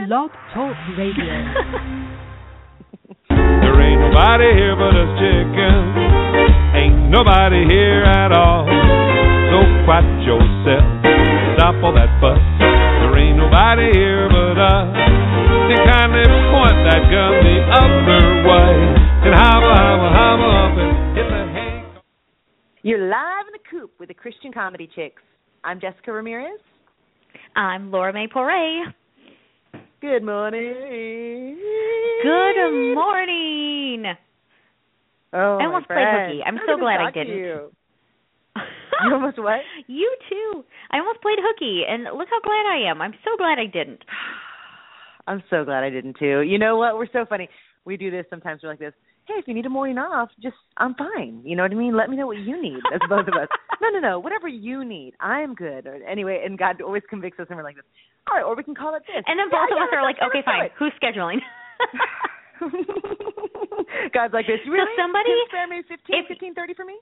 Promised land. Blog Talk Radio. There ain't nobody here but us chickens. Ain't nobody here at all. So quiet yourself. Stop all that fuss. There ain't nobody here but us. Then kindly point that gun the other way. And hobble, hobble, hobble up and hit the hay. You're live in the coop with the Christian Comedy Chicks. I'm Jessica Ramirez. I'm Laura May Poray. Good morning. Good morning. Oh, I almost played hooky. I'm How so glad I didn't. You. you almost what? You too. I almost played hooky, and look how glad I am. I'm so glad I didn't. I'm so glad I didn't too. You know what? We're so funny. We do this sometimes. We're like this. Hey, if you need a morning off, just I'm fine. You know what I mean? Let me know what you need. as both of us. No, no, no. Whatever you need, I'm good. Or anyway, and God always convicts us, and we're like this. All right, or we can call it this. And then Yeah, both of yeah, us are like, okay, fine. it. Who's scheduling? God's like this. Really? So somebody- spare me 15, if- 15, 30 for me?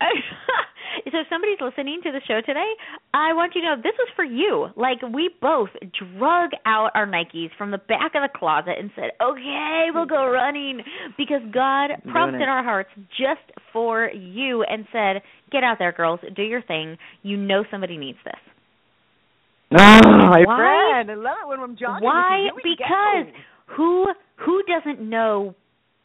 so if somebody's listening to the show today, I want you to know this was for you. Like we both drug out our Nikes from the back of the closet and said, "Okay, we'll go running," because God prompted our hearts just for you and said, "Get out there, girls, do your thing. You know somebody needs this." Oh, my Why? friend. I love it when I'm jogging. Why? Because go. who who doesn't know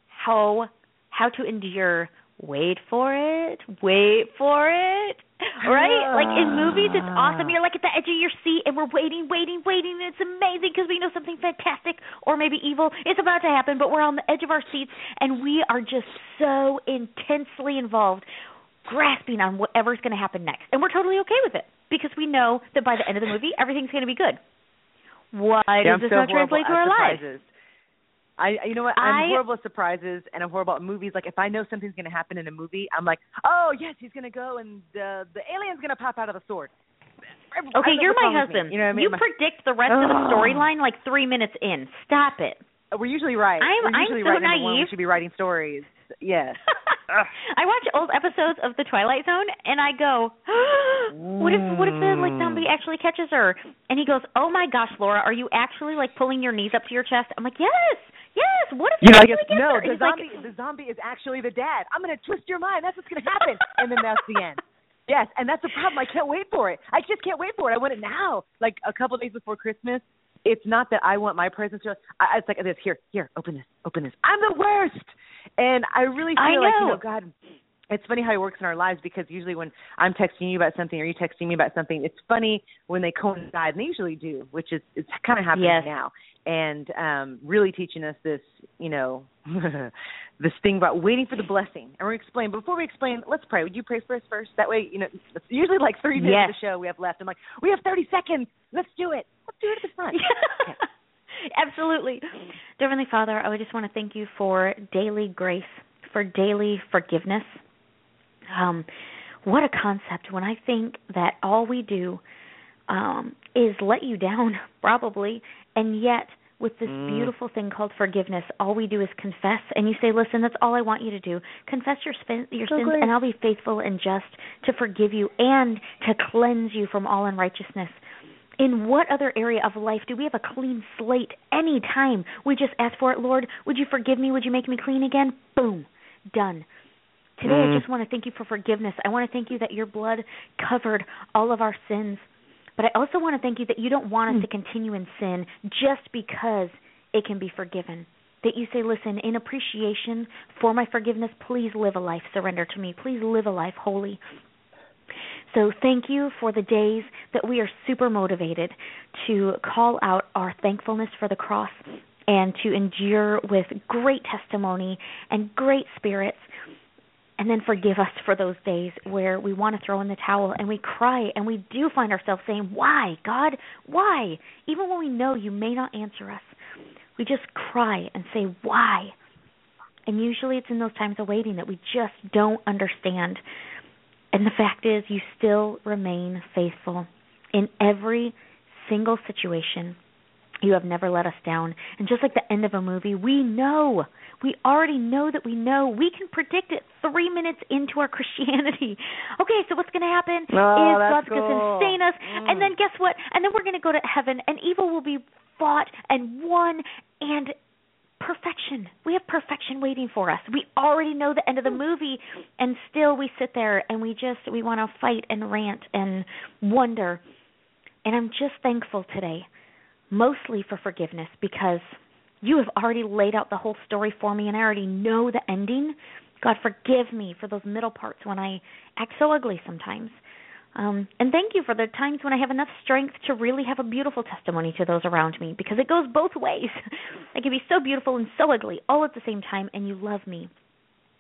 how how to endure wait for it, wait for it. Right? Like in movies it's awesome. You're like at the edge of your seat and we're waiting, waiting, waiting and it's amazing because we know something fantastic or maybe evil is about to happen, but we're on the edge of our seats and we are just so intensely involved grasping on whatever's going to happen next. And we're totally okay with it because we know that by the end of the movie everything's going to be good. Why Yeah, does I'm this so not translate to our lives? I, you know what? I'm I- horrible at surprises, and I'm horrible at movies. Like if I know something's going to happen in a movie, I'm like, oh yes, he's going to go, and the the alien's going to pop out of the sword. Okay, you're my wrong with me. husband. You know what I mean? My- predict the rest of the storyline like three minutes in. Stop it. Uh, we're usually right. I'm- We're I'm usually so right. Number one, we should be writing stories. Yes. I watch old episodes of The Twilight Zone and I go, what if what if the like zombie actually catches her? And he goes, oh my gosh, Laura, are you actually like pulling your knees up to your chest? I'm like, yes, yes. What if You know, I guess no. The He's like, zombie, the zombie is actually the dad. I'm going to twist your mind. That's what's going to happen, and then that's the end. Yes, and that's the problem. I can't wait for it. I just can't wait for it. I want it now, like a couple days before Christmas. It's not that I want my presents. To, I, it's like this. Here, here, open this, open this. I'm the worst, and I really feel I like you know. know, God. It's funny how it works in our lives because usually when I'm texting you about something or you texting me about something, it's funny when they coincide, and they usually do, which is it's kind of happening Yes. now, and um really teaching us this, you know, this thing about waiting for the blessing. And we're explain. Before we explain, let's pray. Would you pray for us first? That way, you know, it's usually like three minutes Yes. of the show we have left. I'm like, we have 30 seconds. Let's do it. Let's do it at the front. Okay. Absolutely. Dear Heavenly Father, I just want to thank you for daily grace, for daily forgiveness. Um, what a concept when I think that all we do um, is let you down, probably, and yet with this Mm. beautiful thing called forgiveness, all we do is confess, and you say, "Listen, that's all I want you to do. Confess your spin- your So sins, great. and I'll be faithful and just to forgive you and to cleanse you from all unrighteousness." in what other area of life do we have a clean slate any time we just ask for it lord would you forgive me would you make me clean again boom done today Mm. i just want to thank you for forgiveness i want to thank you that your blood covered all of our sins but i also want to thank you that you don't want us hmm. to continue in sin just because it can be forgiven. That you say listen in appreciation for my forgiveness please live a life. Surrender to me. Please live a life holy. So thank you for the days that we are super motivated to call out our thankfulness for the cross and to endure with great testimony and great spirits and then forgive us for those days where we want to throw in the towel and we cry and we do find ourselves saying, Why, God? Why? Even when we know you may not answer us, we just cry and say, Why? And usually it's in those times of waiting that we just don't understand. And the fact is, you still remain faithful in every single situation. You have never let us down. And just like the end of a movie, we know we already know that we know. We can predict it three minutes into our Christianity. Okay, so what's going to happen oh, is God's going to sustain us, mm. and then guess what? And then we're going to go to heaven, and evil will be fought and won, and perfection. We have perfection waiting for us. We already know the end of the movie, and still we sit there and we just we want to fight and rant and wonder. And I'm just thankful today, mostly for forgiveness because you have already laid out the whole story for me, and I already know the ending. God, forgive me for those middle parts when I act so ugly sometimes. Um, and thank you for the times when I have enough strength to really have a beautiful testimony to those around me because it goes both ways. I can be so beautiful and so ugly all at the same time, and you love me.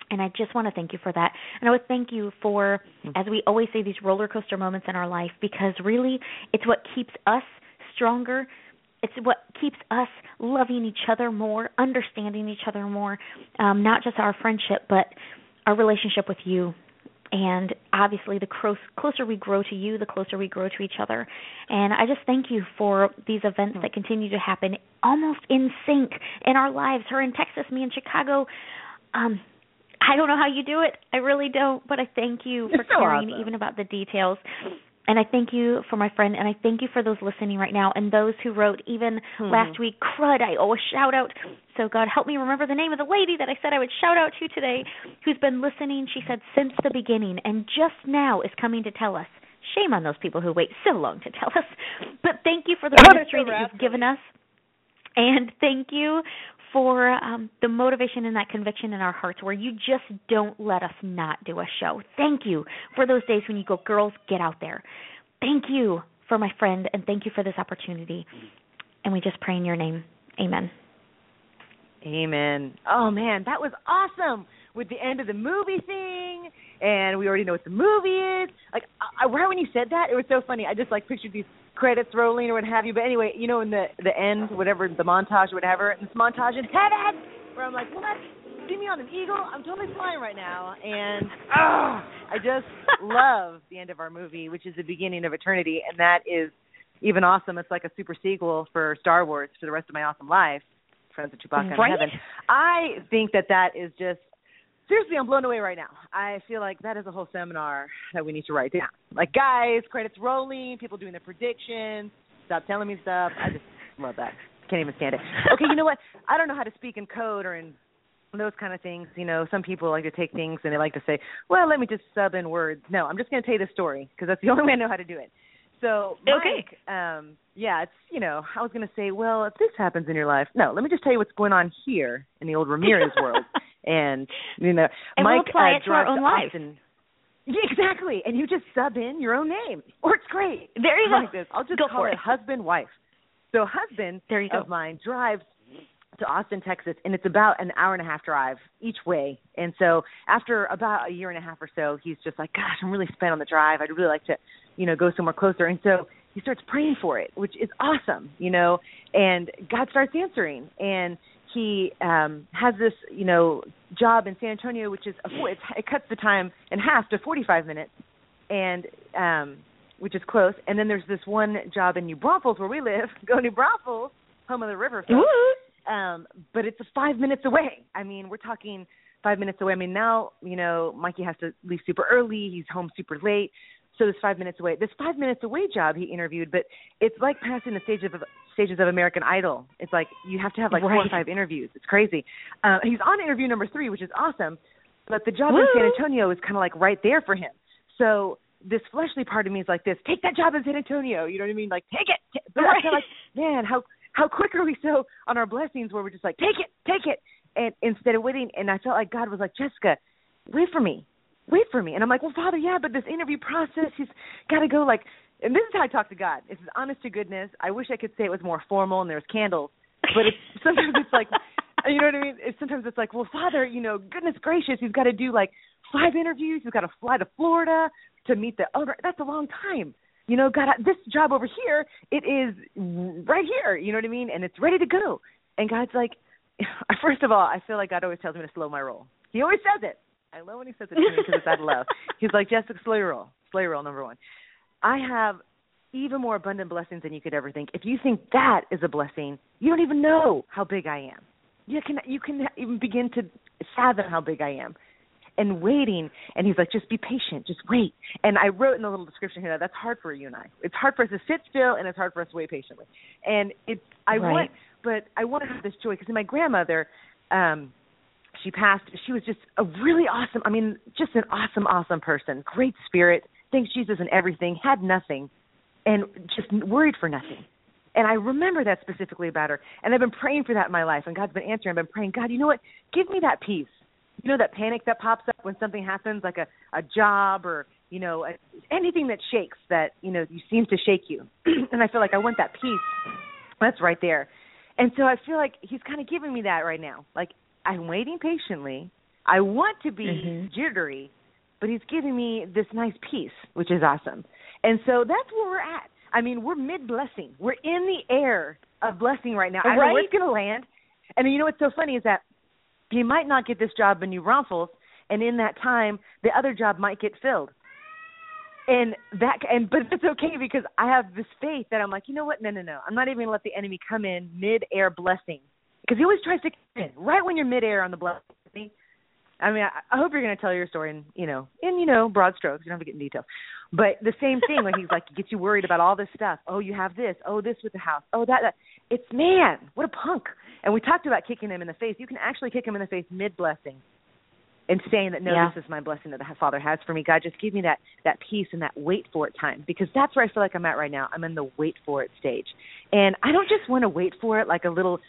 And I just want to thank you for that. And I would thank you for, as we always say, these roller coaster moments in our life because really it's what keeps us stronger it's what keeps us loving each other more, understanding each other more, um, not just our friendship, but our relationship with you. And obviously, the close, closer we grow to you, the closer we grow to each other. And I just thank you for these events that continue to happen almost in sync in our lives. Her in Texas, me in Chicago. Um, I don't know how you do it. I really don't, but I thank you for so caring awesome. even about the details. And I thank you for my friend, and I thank you for those listening right now, and those who wrote even Hmm. last week. Crud, I owe a shout out. So God help me remember the name of the lady that I said I would shout out to today, who's been listening. She said since the beginning, and just now is coming to tell us. Shame on those people who wait so long to tell us. But thank you for the ministry that you've given us, and thank you for um, the motivation and that conviction in our hearts where you just don't let us not do a show. Thank you for those days when you go, girls, get out there. Thank you for my friend, and thank you for this opportunity. And we just pray in your name. Amen. Amen. Oh man, that was awesome with the end of the movie thing, and we already know what the movie is. Like, I, I, right when you said that, it was so funny. I just like pictured these credits rolling or what have you. But anyway, you know, in the the end, whatever the montage or whatever, and this montage in heaven, where I'm like, what? See me on an eagle? I'm totally flying right now, and oh, I just love the end of our movie, which is the beginning of eternity, and that is even awesome. It's like a super sequel for Star Wars for the rest of my awesome life. Friends of Chewbacca Right? in heaven. I think that that is just seriously, I'm blown away right now. I feel like that is a whole seminar that we need to write down. Like, guys, credits rolling, people doing their predictions. Stop telling me stuff. I just love that. Can't even stand it. Okay, you know what? I don't know how to speak in code or in those kind of things. You know, some people like to take things and they like to say, "Well, let me just sub in words." No, I'm just going to tell you the story because that's the only way I know how to do it. So, Okay. Um, yeah, it's you know, I was going to say, well, if this happens in your life, no, let me just tell you what's going on here in the old Ramirez world, and you know, And we'll Mike apply uh, it to our own life. Austin- Yeah, exactly, and you just sub in your own name. Works great. There you go. like this. I'll just Go call it it. husband wife. So husband There you go. of mine drives to Austin, Texas, and it's about an hour and a half drive each way. And so after about a year and a half or so, he's just like, "Gosh, I'm really spent on the drive. I'd really like to, you know, go somewhere closer." And so he starts praying for it, which is awesome, you know. And God starts answering, and he um has this, you know, job in San Antonio, which is a, it, it cuts the time in half to 45 minutes, and um which is close. And then there's this one job in New Braunfels where we live. Go New Braunfels, home of the river. folks um but it's five minutes away i mean we're talking five minutes away i mean now you know mikey has to leave super early he's home super late so this five minutes away this five minutes away job he interviewed but it's like passing the stage of stages of american idol. It's like you have to have like four or five interviews. It's crazy. Uh he's on interview number three which is awesome but the job in san antonio is kind of like right there for him. So this fleshly part of me is like this take that job in san antonio. You know what i mean? Like take it! But i'm like man how how quick are we so on our blessings where we're just like, take it, take it, and instead of waiting, and I felt like God was like, Jessica, wait for me, wait for me, and I'm like, well, Father, yeah, but this interview process, he's got to go like, and this is how I talk to God. It's honest to goodness. I wish I could say it was more formal and there was candles, but it's sometimes it's like, you know what I mean? It's sometimes it's like, well, Father, you know, goodness gracious, he's got to do like five interviews. He's got to fly to Florida to meet the owner. That's a long time. You know, God, this job over here. It is right here. You know what I mean? And it's ready to go. And God's like, first of all, I feel like God always tells me to slow my roll. He always says it. I love when he says it to me because it's out of love. He's like, Jessica, slow your roll. Slow your roll, number one. I have even more abundant blessings than you could ever think. If you think that is a blessing, you don't even know how big I am. You can you can even begin to fathom how big I am. And waiting, and he's like, just be patient, just wait. And I wrote in the little description here that that's hard for you and I. It's hard for us to sit still, and it's hard for us to wait patiently. And it's I right. want, but I want to have this joy because my grandmother, um, she passed. She was just a really awesome. I mean, just an awesome, awesome person. Great spirit. Thinks Jesus and everything. Had nothing, and just worried for nothing. And I remember that specifically about her. And I've been praying for that in my life. And God's been answering. I've been praying, God, you know what? Give me that peace. You know that panic that pops up when something happens, like a a job or you know a, anything that shakes that you know you seems to shake you. and I feel like I want that peace. That's right there. And so I feel like He's kind of giving me that right now. Like I'm waiting patiently. I want to be Mhm. jittery, but He's giving me this nice peace, which is awesome. And so that's where we're at. I mean, we're mid blessing. We're in the air of blessing right now. I don't know where it's going to land. And you know what's so funny is that you might not get this job in New Braunfels, and in that time, the other job might get filled. And that, and but it's okay because I have this faith that I'm like, you know what? No, no, no. I'm not even gonna let the enemy come in mid-air blessing because he always tries to come in right when you're mid-air on the blessing. I mean, I, I hope you're going to tell your story in, you know, in you know broad strokes. You don't have to get in detail, but the same thing when he's like gets you worried about all this stuff. Oh, you have this. Oh, this with the house. Oh, that. that. It's man, what a punk. And we talked about kicking him in the face. You can actually kick him in the face mid blessing, and saying that no, Yeah. this is my blessing that the Father has for me. God, just give me that that peace and that wait for it time because that's where I feel like I'm at right now. I'm in the wait for it stage, and I don't just want to wait for it like a little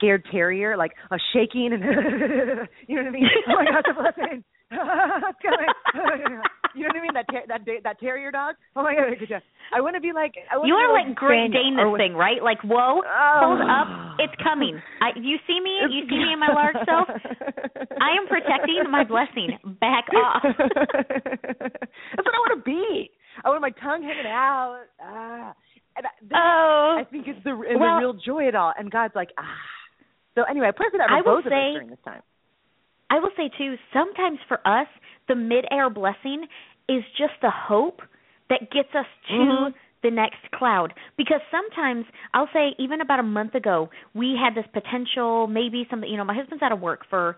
scared terrier, like a shaking and you know what I mean? Oh my God, the blessing. it's coming. you know what I mean? That ter- that da- that terrier dog. Oh my God, I want to be like I You want are to like Great Dane this thing, right? Like, whoa, hold up, it's coming. I, you see me? You see me in my large self? I am protecting my blessing. Back off. That's what I want to be. I want my tongue hanging out. Ah. And I, Oh. I think it's the, and Well- the real joy at all. And God's like, ah. So anyway, I pray for that for will both of say- us during this time. I will say too, sometimes for us, the mid-air blessing is just the hope that gets us to Mhm. the next cloud. Because sometimes I'll say, even about a month ago, we had this potential, maybe something. You know, my husband's out of work for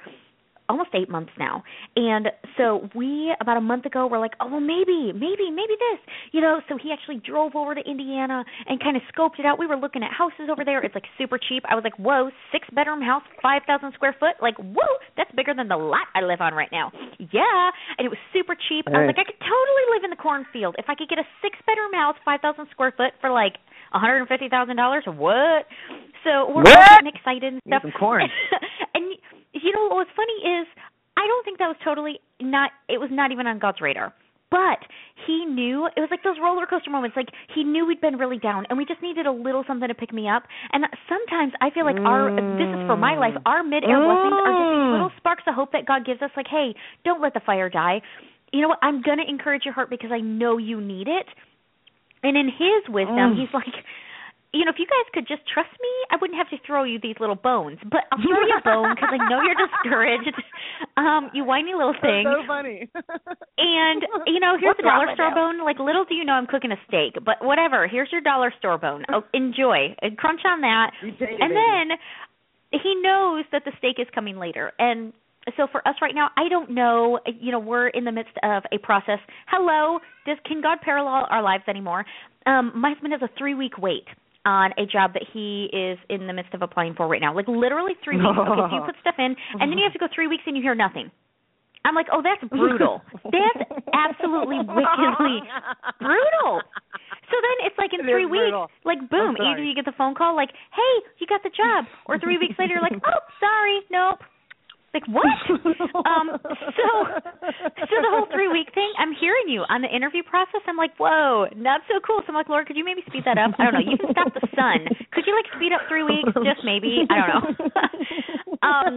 almost eight months now, and so we about a month ago were like, oh well, maybe, maybe, maybe this. You know, so he actually drove over to Indiana and kind of scoped it out. We were looking at houses over there. It's like super cheap. I was like, whoa, six bedroom house, five thousand square foot. Like, whoa, that's bigger than the lot I live on right now. Yeah, and it was super cheap. I was like, I could totally live in the cornfield if I could get a six bedroom house, five thousand square foot for like one hundred and fifty thousand dollars. What? So we're What? getting excited and Need stuff. some corn. you know what was funny is I don't think that was totally not. It was not even on God's radar. But he knew it was like those roller coaster moments. Like he knew we'd been really down, and we just needed a little something to pick me up. And sometimes I feel like our this is for my life. Our mid air blessings are just these Mm. little sparks of hope that God gives us. Like, hey, don't let the fire die. You know what? I'm gonna encourage your heart because I know you need it. And in His wisdom, Mm. He's like, you know, if you guys could just trust me, I wouldn't have to throw you these little bones. But I'll throw you a bone because I know you're discouraged. Um, you whiny little thing. That's so funny. And you know, here's What's a dollar store bone. Like little do you know, I'm cooking a steak, but whatever. Here's your dollar store bone. Oh, enjoy and crunch on that. You take it, and then he knows that the steak is coming later. And so for us right now, I don't know. You know, we're in the midst of a process. Hello, does can God parallel our lives anymore? Um, my husband has a three week wait on a job that he is in the midst of applying for right now. Like literally three weeks. Okay, so you put stuff in, and then you have to go three weeks and you hear nothing. I'm like, oh, that's brutal. That's absolutely wickedly brutal. So then it's like in It three weeks, brutal. like boom, either you get the phone call like, hey, you got the job, or three weeks later, you're like, oh, sorry, nope. Like what? um, so, so the whole three week thing, I'm hearing you on the interview process. I'm like, whoa, not so cool. So I'm like, Lord, could you maybe speed that up? I don't know. You can stop the sun. Could you like speed up three weeks? Just maybe. I don't know. um,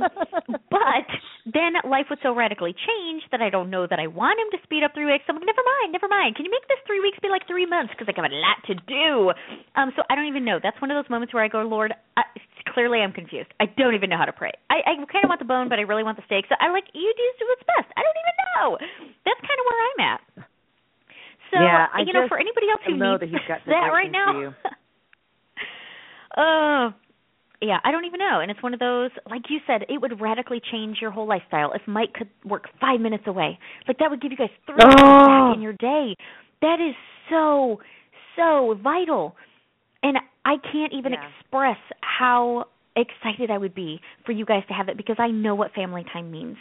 but then life would so radically change that I don't know that I want him to speed up three weeks. So I'm like, never mind, never mind. Can you make this three weeks be like three months? Because like I have a lot to do. Um, so I don't even know. That's one of those moments where I go, Lord, I, clearly I'm confused. I don't even know how to pray. I, I kind of want the bone, but I really want the steak. So I'm like, you do what's best. I don't even know. That's kind of where I'm at. So yeah, I you know, for anybody else who know needs that, that right now. uh yeah, I don't even know. And it's one of those, like you said, it would radically change your whole lifestyle if Mike could work five minutes away. Like that would give you guys three oh. minutes back in your day. That is so, so vital. And I can't even yeah. express how excited I would be for you guys to have it because I know what family time means.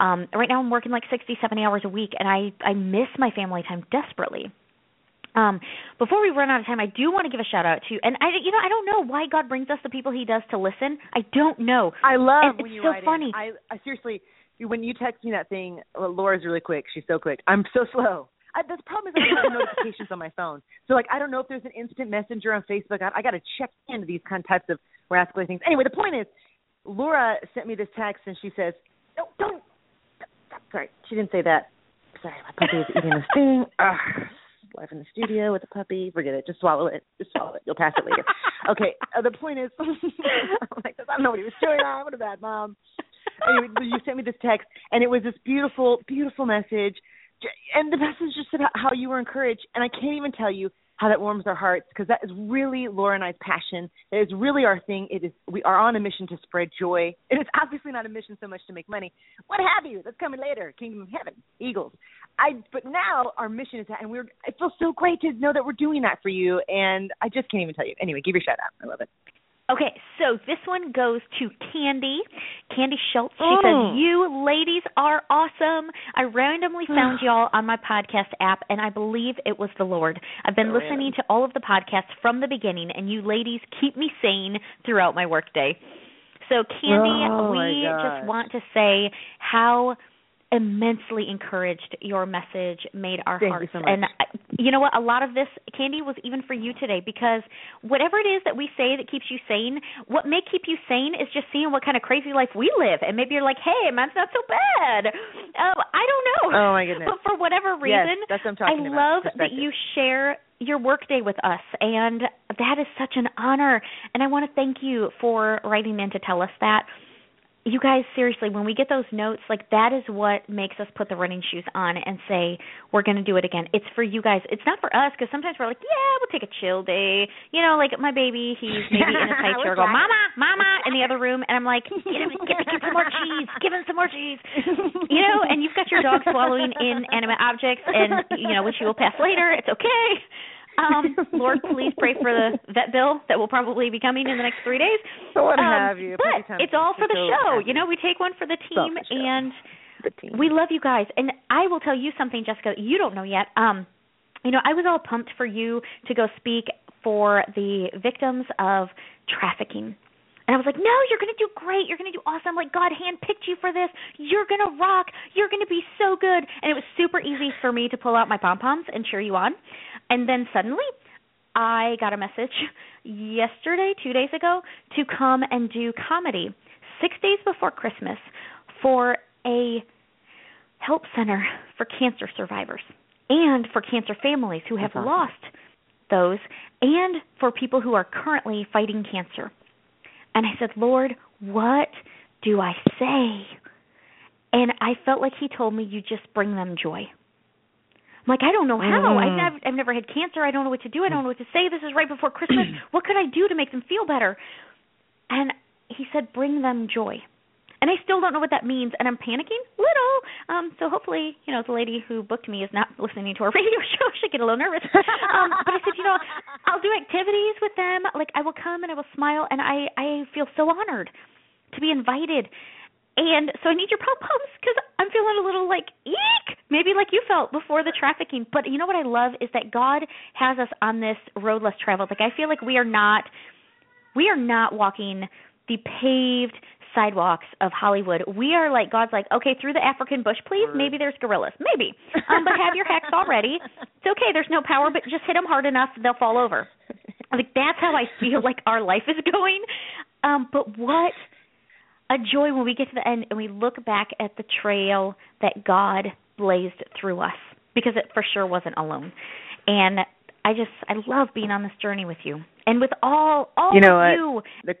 Um, right now I'm working like 60, 70 hours a week and I I miss my family time desperately. Um, before we run out of time, I do want to give a shout out to, and I, you know, I don't know why God brings us the people He does to listen. I don't know. I love and when it's you so write funny. In. I, I seriously, when you text me that thing, well, Laura's really quick. She's so quick. I'm so slow. I, the problem is I don't have notifications on my phone. So like I don't know if there's an instant messenger on Facebook. I, I got to check into these kind of types of rascally things. Anyway, the point is, Laura sent me this text and she says, "No, don't." Sorry, she didn't say that. Sorry, my puppy is eating this thing. Ugh live in the studio with a puppy. Forget it. Just swallow it. Just swallow it. You'll pass it later. okay. Uh, the point is, like, I don't know what he was doing. What a bad mom. Anyway, you sent me this text, and it was this beautiful, beautiful message. And the message just about how you were encouraged. And I can't even tell you how that warms our hearts because that is really Laura and I's passion. It is really our thing. It is we are on a mission to spread joy. It is obviously not a mission so much to make money. What have you? That's coming later. Kingdom of Heaven, Eagles. I but now our mission is that, and we're. It feels so great to know that we're doing that for you. And I just can't even tell you. Anyway, give your shout out. I love it. Okay, so this one goes to Candy. Candy Schultz. She Mm. says, You ladies are awesome. I randomly found y'all on my podcast app, and I believe it was the Lord. I've been So listening to all of the podcasts from the beginning, and you ladies keep me sane throughout my workday. So, Candy, Oh, we just want to say how immensely encouraged your message made our Thank you hearts. so much. and you know what? A lot of this candy was even for you today because whatever it is that we say that keeps you sane what may keep you sane is just seeing what kind of crazy life we live. And maybe you're like hey mine's not so bad. Um i don't know. Oh my goodness. but for whatever reason Yes, that's what I'm i talking about. love that you share your workday with us. And that is such an honor. And i want to thank you for writing in to tell us that you guys seriously when we get those notes like that is what makes us put the running shoes on and say we're going to do it again. It's for you guys. It's not for us because sometimes we're like yeah we'll take a chill day. You know like my baby he's maybe in a tight shirt going mama mama in the other room and i'm like get him get kid some more cheese give him some more cheese. You know and you've got your dog swallowing inanimate objects and you know which you will pass later. It's okay um, Lord, please pray for the vet bill that will probably be coming in the next three days. What Um, have you. But it's all for the so show. You know, we take one for the team, the and The team. we love you guys. And I will tell you something, Jessica. You don't know yet. Um, you know, I was all pumped for you to go speak for the victims of trafficking. And I was like, no, you're going to do great. You're going to do awesome. Like, God handpicked you for this. You're going to rock. You're going to be so good. And it was super easy for me to pull out my pom poms and cheer you on. And then suddenly, I got a message yesterday, two days ago, to come and do comedy six days before Christmas for a help center for cancer survivors and for cancer families who have lost those and for people who are currently fighting cancer. And I said, Lord, what do I say? And I felt like He told me, You just bring them joy. I'm like, I don't know how. I've, Mm. never, I've never had cancer. I don't know what to do. I don't know what to say. This is right before Christmas. what could I do to make them feel better? And He said, Bring them joy. And I still don't know what that means, and I'm panicking little. Um, so hopefully, you know, the lady who booked me is not listening to our radio show. She get a little nervous. um, but I said, you know, I'll do activities with them. Like I will come and I will smile, and I I feel so honored to be invited. And so I need your pom poms because I'm feeling a little like eek, maybe like you felt before the trafficking. But you know what I love is that God has us on this road less traveled. Like I feel like we are not, we are not walking the paved sidewalks of Hollywood. We are like God's like, okay, through the African bush, please. Maybe there's gorillas, maybe, um, but have your hacks already. It's okay. There's no power, but just hit them hard enough, they'll fall over. Like that's how I feel like our life is going. Um, but what a joy when we get to the end and we look back at the trail that God blazed through us because it for sure wasn't alone. And I just I love being on this journey with you and with all all you know of what? you. The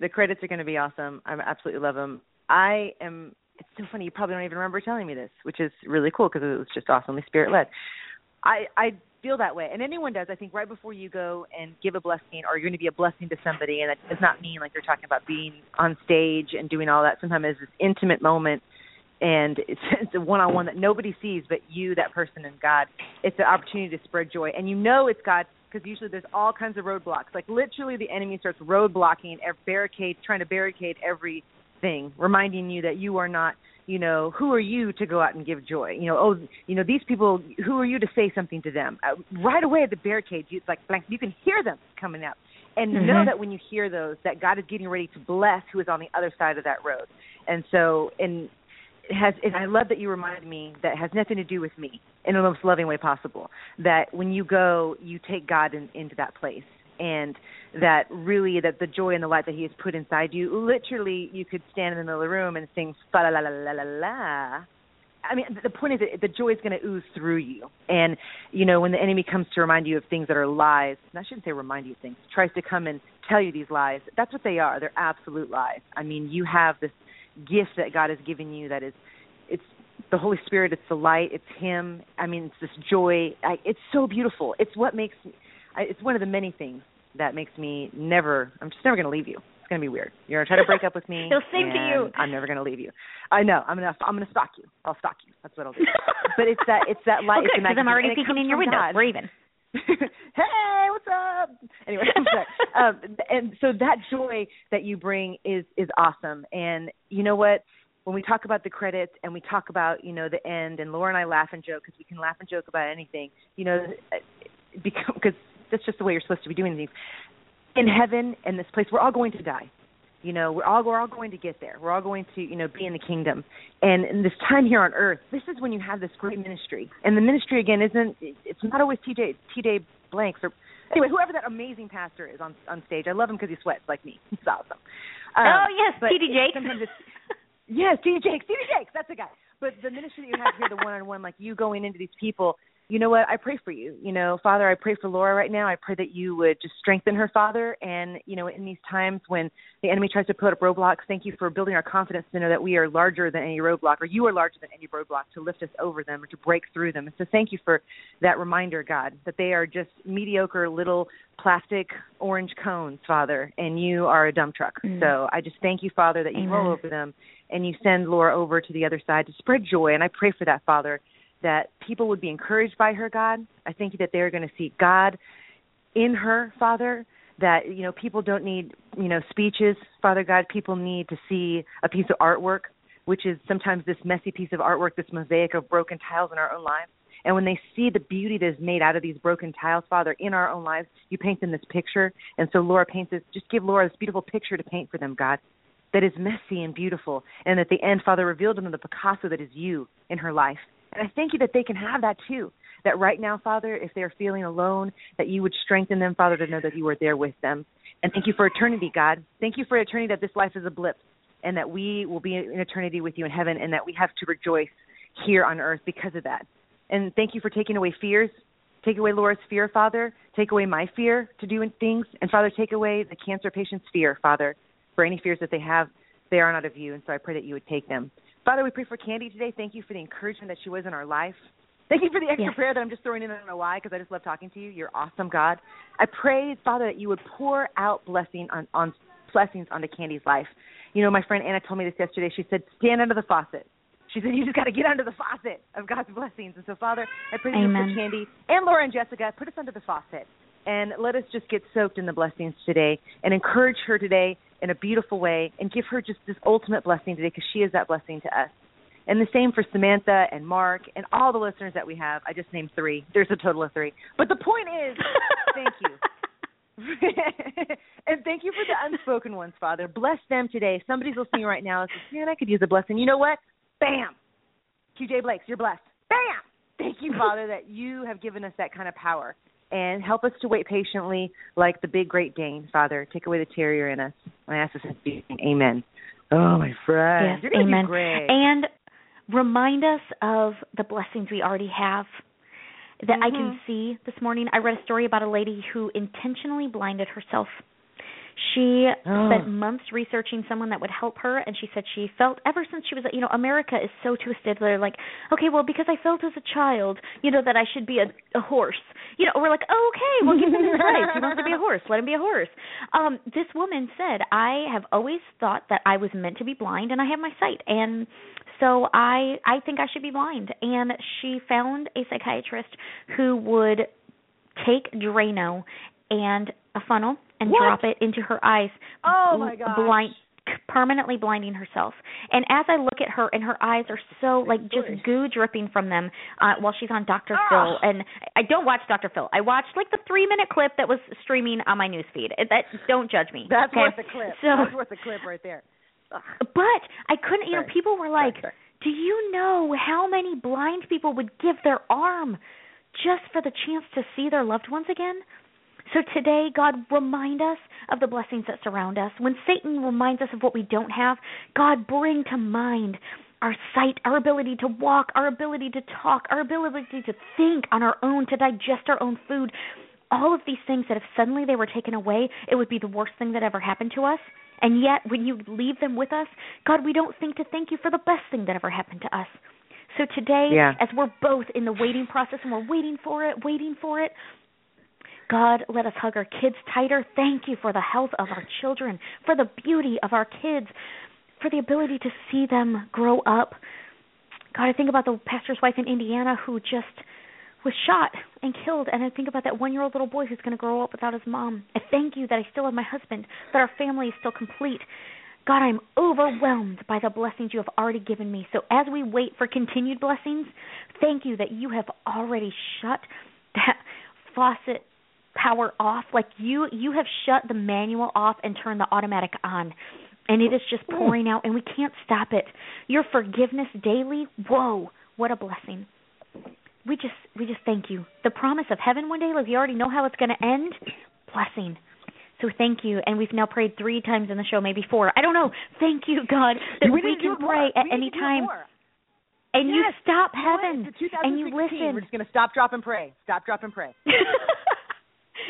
the credits are going to be awesome. I absolutely love them. I am. It's so funny. You probably don't even remember telling me this, which is really cool because it was just awesomely spirit led. I I feel that way, and anyone does. I think right before you go and give a blessing, or you're going to be a blessing to somebody, and that does not mean like you're talking about being on stage and doing all that. Sometimes it's this intimate moment, and it's, it's a one-on-one that nobody sees but you, that person, and God. It's an opportunity to spread joy, and you know it's God because usually there's all kinds of roadblocks. Like literally, the enemy starts roadblocking, ev- barricade, trying to barricade everything, reminding you that you are not. You know, who are you to go out and give joy? You know, oh, you know these people. Who are you to say something to them? Uh, right away at the barricade, you, it's like blank. You can hear them coming up, and Mhm. know that when you hear those, that God is getting ready to bless who is on the other side of that road. And so, and it has and I love that you reminded me that has nothing to do with me in the most loving way possible. That when you go, you take God in, into that place, and that really that the joy and the light that He has put inside you. Literally, you could stand in the middle of the room and sing fa la la la la la la. I mean, the point is that the joy is going to ooze through you, and you know when the enemy comes to remind you of things that are lies. And I shouldn't say remind you of things. Tries to come and tell you these lies. That's what they are. They're absolute lies. I mean, you have this gift that God has given you that is it's the Holy Spirit, it's the light, it's him. I mean, it's this joy. I, it's so beautiful. It's what makes I, it's one of the many things that makes me never I'm just never going to leave you. It's going to be weird. You're going to try to break up with me. No, same to you. I'm never going to leave you. I know. I'm going to I'm going to stalk you. I'll stalk you. That's what I'll do. but it's that it's that light. Okay, because I'm already peeking in your window. God. We're even. hey, what's up? Anyway, I'm sorry. um, and so that joy that you bring is is awesome. And you know what? When we talk about the credits and we talk about you know the end, and Laura and I laugh and joke because we can laugh and joke about anything. You know, because that's just the way you're supposed to be doing things. In heaven, in this place, we're all going to die. You know, we're all we're all going to get there. We're all going to, you know, be in the kingdom. And in this time here on earth, this is when you have this great ministry. And the ministry again isn't it's not always TJ TJ blanks or anyway, whoever that amazing pastor is on on stage. I love him because he sweats like me. He's awesome. Um, oh yes, but TD Jakes. Sometimes it's Yes, TD Jakes, TD Jakes, that's the guy. But the ministry that you have here, the one-on-one, like you going into these people, you know what? I pray for you. You know, Father, I pray for Laura right now. I pray that you would just strengthen her, Father. And you know, in these times when the enemy tries to put up roadblocks, thank you for building our confidence to know that we are larger than any roadblock, or you are larger than any roadblock to lift us over them or to break through them. And so, thank you for that reminder, God, that they are just mediocre little plastic orange cones, Father, and you are a dump truck. Mm. So I just thank you, Father, that you Amen. roll over them and you send Laura over to the other side to spread joy. And I pray for that, Father, that people would be encouraged by her, God. I thank you that they're going to see God in her, Father. That you know, people don't need you know speeches, Father God. People need to see a piece of artwork, which is sometimes this messy piece of artwork, this mosaic of broken tiles in our own lives. And when they see the beauty that is made out of these broken tiles, Father, in our own lives, you paint them this picture. And so Laura paints this. Just give Laura this beautiful picture to paint for them, God that is messy and beautiful, and at the end, Father revealed to them the Picasso that is you in her life. And I thank you that they can have that too. That right now, Father, if they're feeling alone, that you would strengthen them, Father, to know that you are there with them. And thank you for eternity, God. Thank you for eternity that this life is a blip, and that we will be in eternity with you in heaven, and that we have to rejoice here on earth because of that. And thank you for taking away fears. Take away Laura's fear, Father. Take away my fear to do things. And Father, take away the cancer patient's fear, Father for any fears that they have, they are not of you. And so I pray that you would take them. Father, we pray for Candy today. Thank you for the encouragement that she was in our life. Thank you for the extra Yes. prayer that I'm just throwing in. I don't know why, because I just love talking to you. You're awesome, God. I pray, Father, that you would pour out blessing on, on blessings onto Candy's life. You know, my friend Anna told me this yesterday. She said, "Stand under the faucet." She said, "You just got to get under the faucet of God's blessings." And so, Father, I pray that you Amen. put Candy and Laura and Jessica put us under the faucet and let us just get soaked in the blessings today and encourage her today in a beautiful way and give her just this ultimate blessing today because she is that blessing to us. And the same for Samantha and Mark and all the listeners that we have. I just named three. There's a total of three. But the point is, thank you. and thank you for the unspoken ones, Father. Bless them today. Somebody's listening right now and says, Man, I could use a blessing. You know what? Bam! QJ Blakes, you're blessed. Bam! Thank you, Father, that you have given us that kind of power. And help us to wait patiently like the big great Dane, Father. Take away the terrier in us. I ask this in Jesus' name. Amen. Oh, my friend. Yes, You're gonna amen. do great. And remind us of the blessings we already have that I Mm-hmm. can see this morning. I read a story about a lady who intentionally blinded herself. She Oh. spent months researching someone that would help her, and she said she felt ever since she was, you know, America is so twisted. They're like, okay, well, because I felt as a child, you know, that I should be a, a horse, you know, we're like, oh, okay, well, give him his rights. He wants to be a horse. Let him be a horse. Um, this woman said, I have always thought that I was meant to be blind, and I have my sight, and so I I think I should be blind. And she found a psychiatrist who would take Drano and a funnel and What? drop it into her eyes. Oh, my gosh. Blind permanently blinding herself. And as I look at her and her eyes are so like just goo dripping from them uh while she's on Dr. Ah. Phil and I don't watch Dr. Phil. I watched like the 3 minute clip that was streaming on my news feed. That don't judge me. That's okay? worth a clip. So That's worth a clip right there. Ugh. but I couldn't, you know, people were like, Sorry, "Do you know how many blind people would give their arm just for the chance to see their loved ones again?" So today, God, remind us of the blessings that surround us. When Satan reminds us of what we don't have, God, bring to mind our sight, our ability to walk, our ability to talk, our ability to think on our own, to digest our own food. All of these things that if suddenly they were taken away, it would be the worst thing that ever happened to us. And yet, when you leave them with us, God, we don't think to thank you for the best thing that ever happened to us. So today, Yeah. as we're both in the waiting process and we're waiting for it, waiting for it, God, let us hug our kids tighter. Thank you for the health of our children, for the beauty of our kids, for the ability to see them grow up. God, I think about the pastor's wife in Indiana who just was shot and killed, and I think about that one year old little boy who's going to grow up without his mom. I thank you that I still have my husband, that our family is still complete. God, I'm overwhelmed by the blessings you have already given me. So as we wait for continued blessings, thank you that you have already shut that faucet power off. Like you you have shut the manual off and turned the automatic on. And it is just oh. pouring out and we can't stop it. Your forgiveness daily, whoa, what a blessing. We just we just thank you. The promise of heaven one day, like you already know how it's gonna end, blessing. So thank you, and we've now prayed three times in the show, maybe four. I don't know. Thank you, God, that we we, to can pray at any need to do it time, and you Yes. stop You what? heaven, and you listen We're just gonna stop, drop, and pray. Stop, drop, and pray.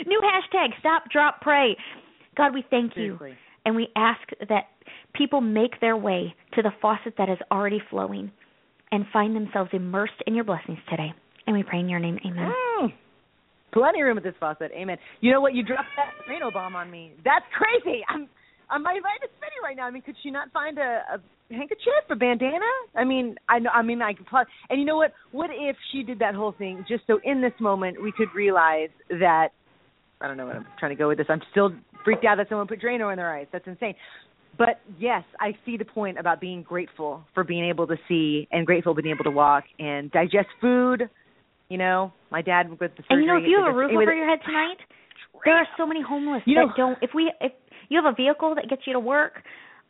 New hashtag: Stop, Drop, Pray. God, we thank you, Seriously. and we ask that people make their way to the faucet that is already flowing, and find themselves immersed in your blessings today. And we pray in your name, Amen. Mm. Plenty of room at this faucet. Amen. You know what? You dropped that Drano bomb on me. That's crazy. I'm, I'm my mind is spinning right now. I mean, could she not find a, a handkerchief, a bandana? I mean, I know. I mean, I could. Probably, and you know what? What if she did that whole thing just so in this moment we could realize that? I don't know what I'm trying to go with this. I'm still freaked out that someone put Drano in their eyes. That's insane. But yes, I see the point about being grateful for being able to see and grateful being able to walk and digest food. You know, my dad would with the surgery. And you know, if you have a roof over your head tonight, there are so many homeless You that know- don't. If we, if you have a vehicle that gets you to work,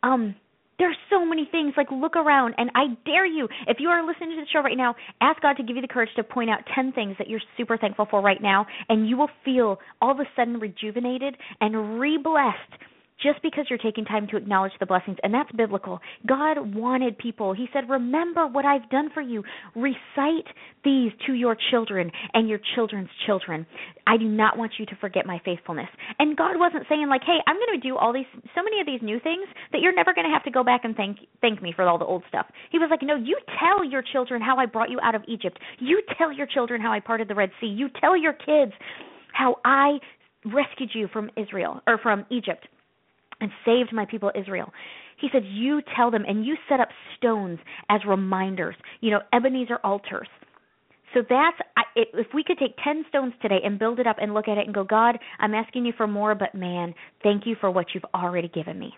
um, there's so many things. Like look around, and I dare you, if you are listening to the show right now, ask God to give you the courage to point out ten things that you're super thankful for right now, and you will feel all of a sudden rejuvenated and re-blessed just because you're taking time to acknowledge the blessings and that's biblical. God wanted people. He said remember what i've done for you. Recite these to your children and your children's children. I do not want you to forget my faithfulness. And god wasn't saying like hey i'm going to do all these so many of these new things that you're never going to have to go back and thank thank me for all the old stuff. He was like no you tell your children how i brought you out of egypt. You tell your children how i parted the red sea. You tell your kids how i rescued you from israel or from egypt and saved my people Israel. He said, You tell them, and you set up stones as reminders, you know, Ebenezer altars. So that's, I, if we could take 10 stones today and build it up and look at it and go, God, I'm asking you for more, but man, thank you for what you've already given me.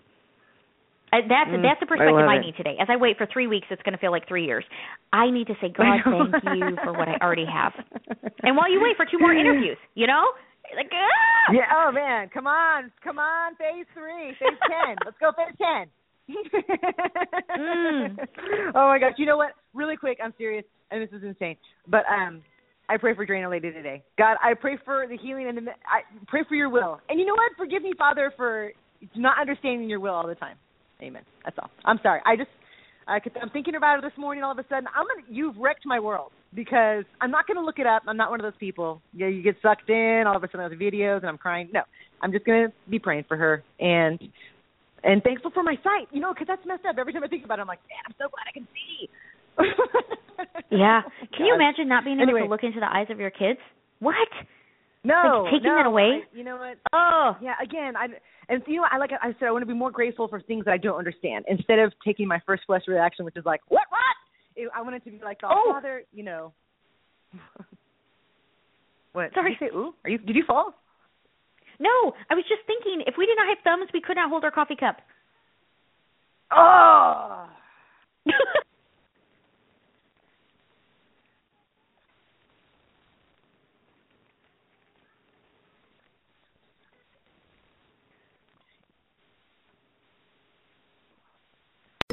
That's Mm, that's the perspective I, it. need today. As I wait for three weeks, it's going to feel like three years. I need to say, God, thank you for what I already have. And while you wait for two more interviews, you know, like ah! Yeah. Oh man, come on, come on, phase three, phase ten. Let's go phase ten. Mm. Oh my gosh! You know what? Really quick, I'm serious, and this is insane. But um, I pray for Drano Lady today. God, I pray for the healing and the. I pray for Your will. And you know what? Forgive me, Father, for not understanding your will all the time. Amen. That's all. I'm sorry. I just I could, I'm thinking about it this morning. All of a sudden, I'm gonna. You've wrecked my world because I'm not gonna look it up. I'm not one of those people. Yeah, you get sucked in. All of a sudden, there's videos and I'm crying. No, I'm just gonna be praying for her and and thankful for my sight. You know, because that's messed up. Every time I think about it, I'm like, man, I'm so glad I can see. yeah. Can you imagine not being able anyway. to look into the eyes of your kids? What? No, like taking no, that away. I, you know what? Oh, yeah. Again, I and you know I like I said I want to be more grateful for things that I don't understand instead of taking my first flesh reaction, which is like what what. It, I want it to be like, oh, Oh. Father, you know. what? Sorry. Did you say ooh? Are you? Did you fall? no. I was just thinking, if we did not have thumbs, we could not hold our coffee cup. Oh.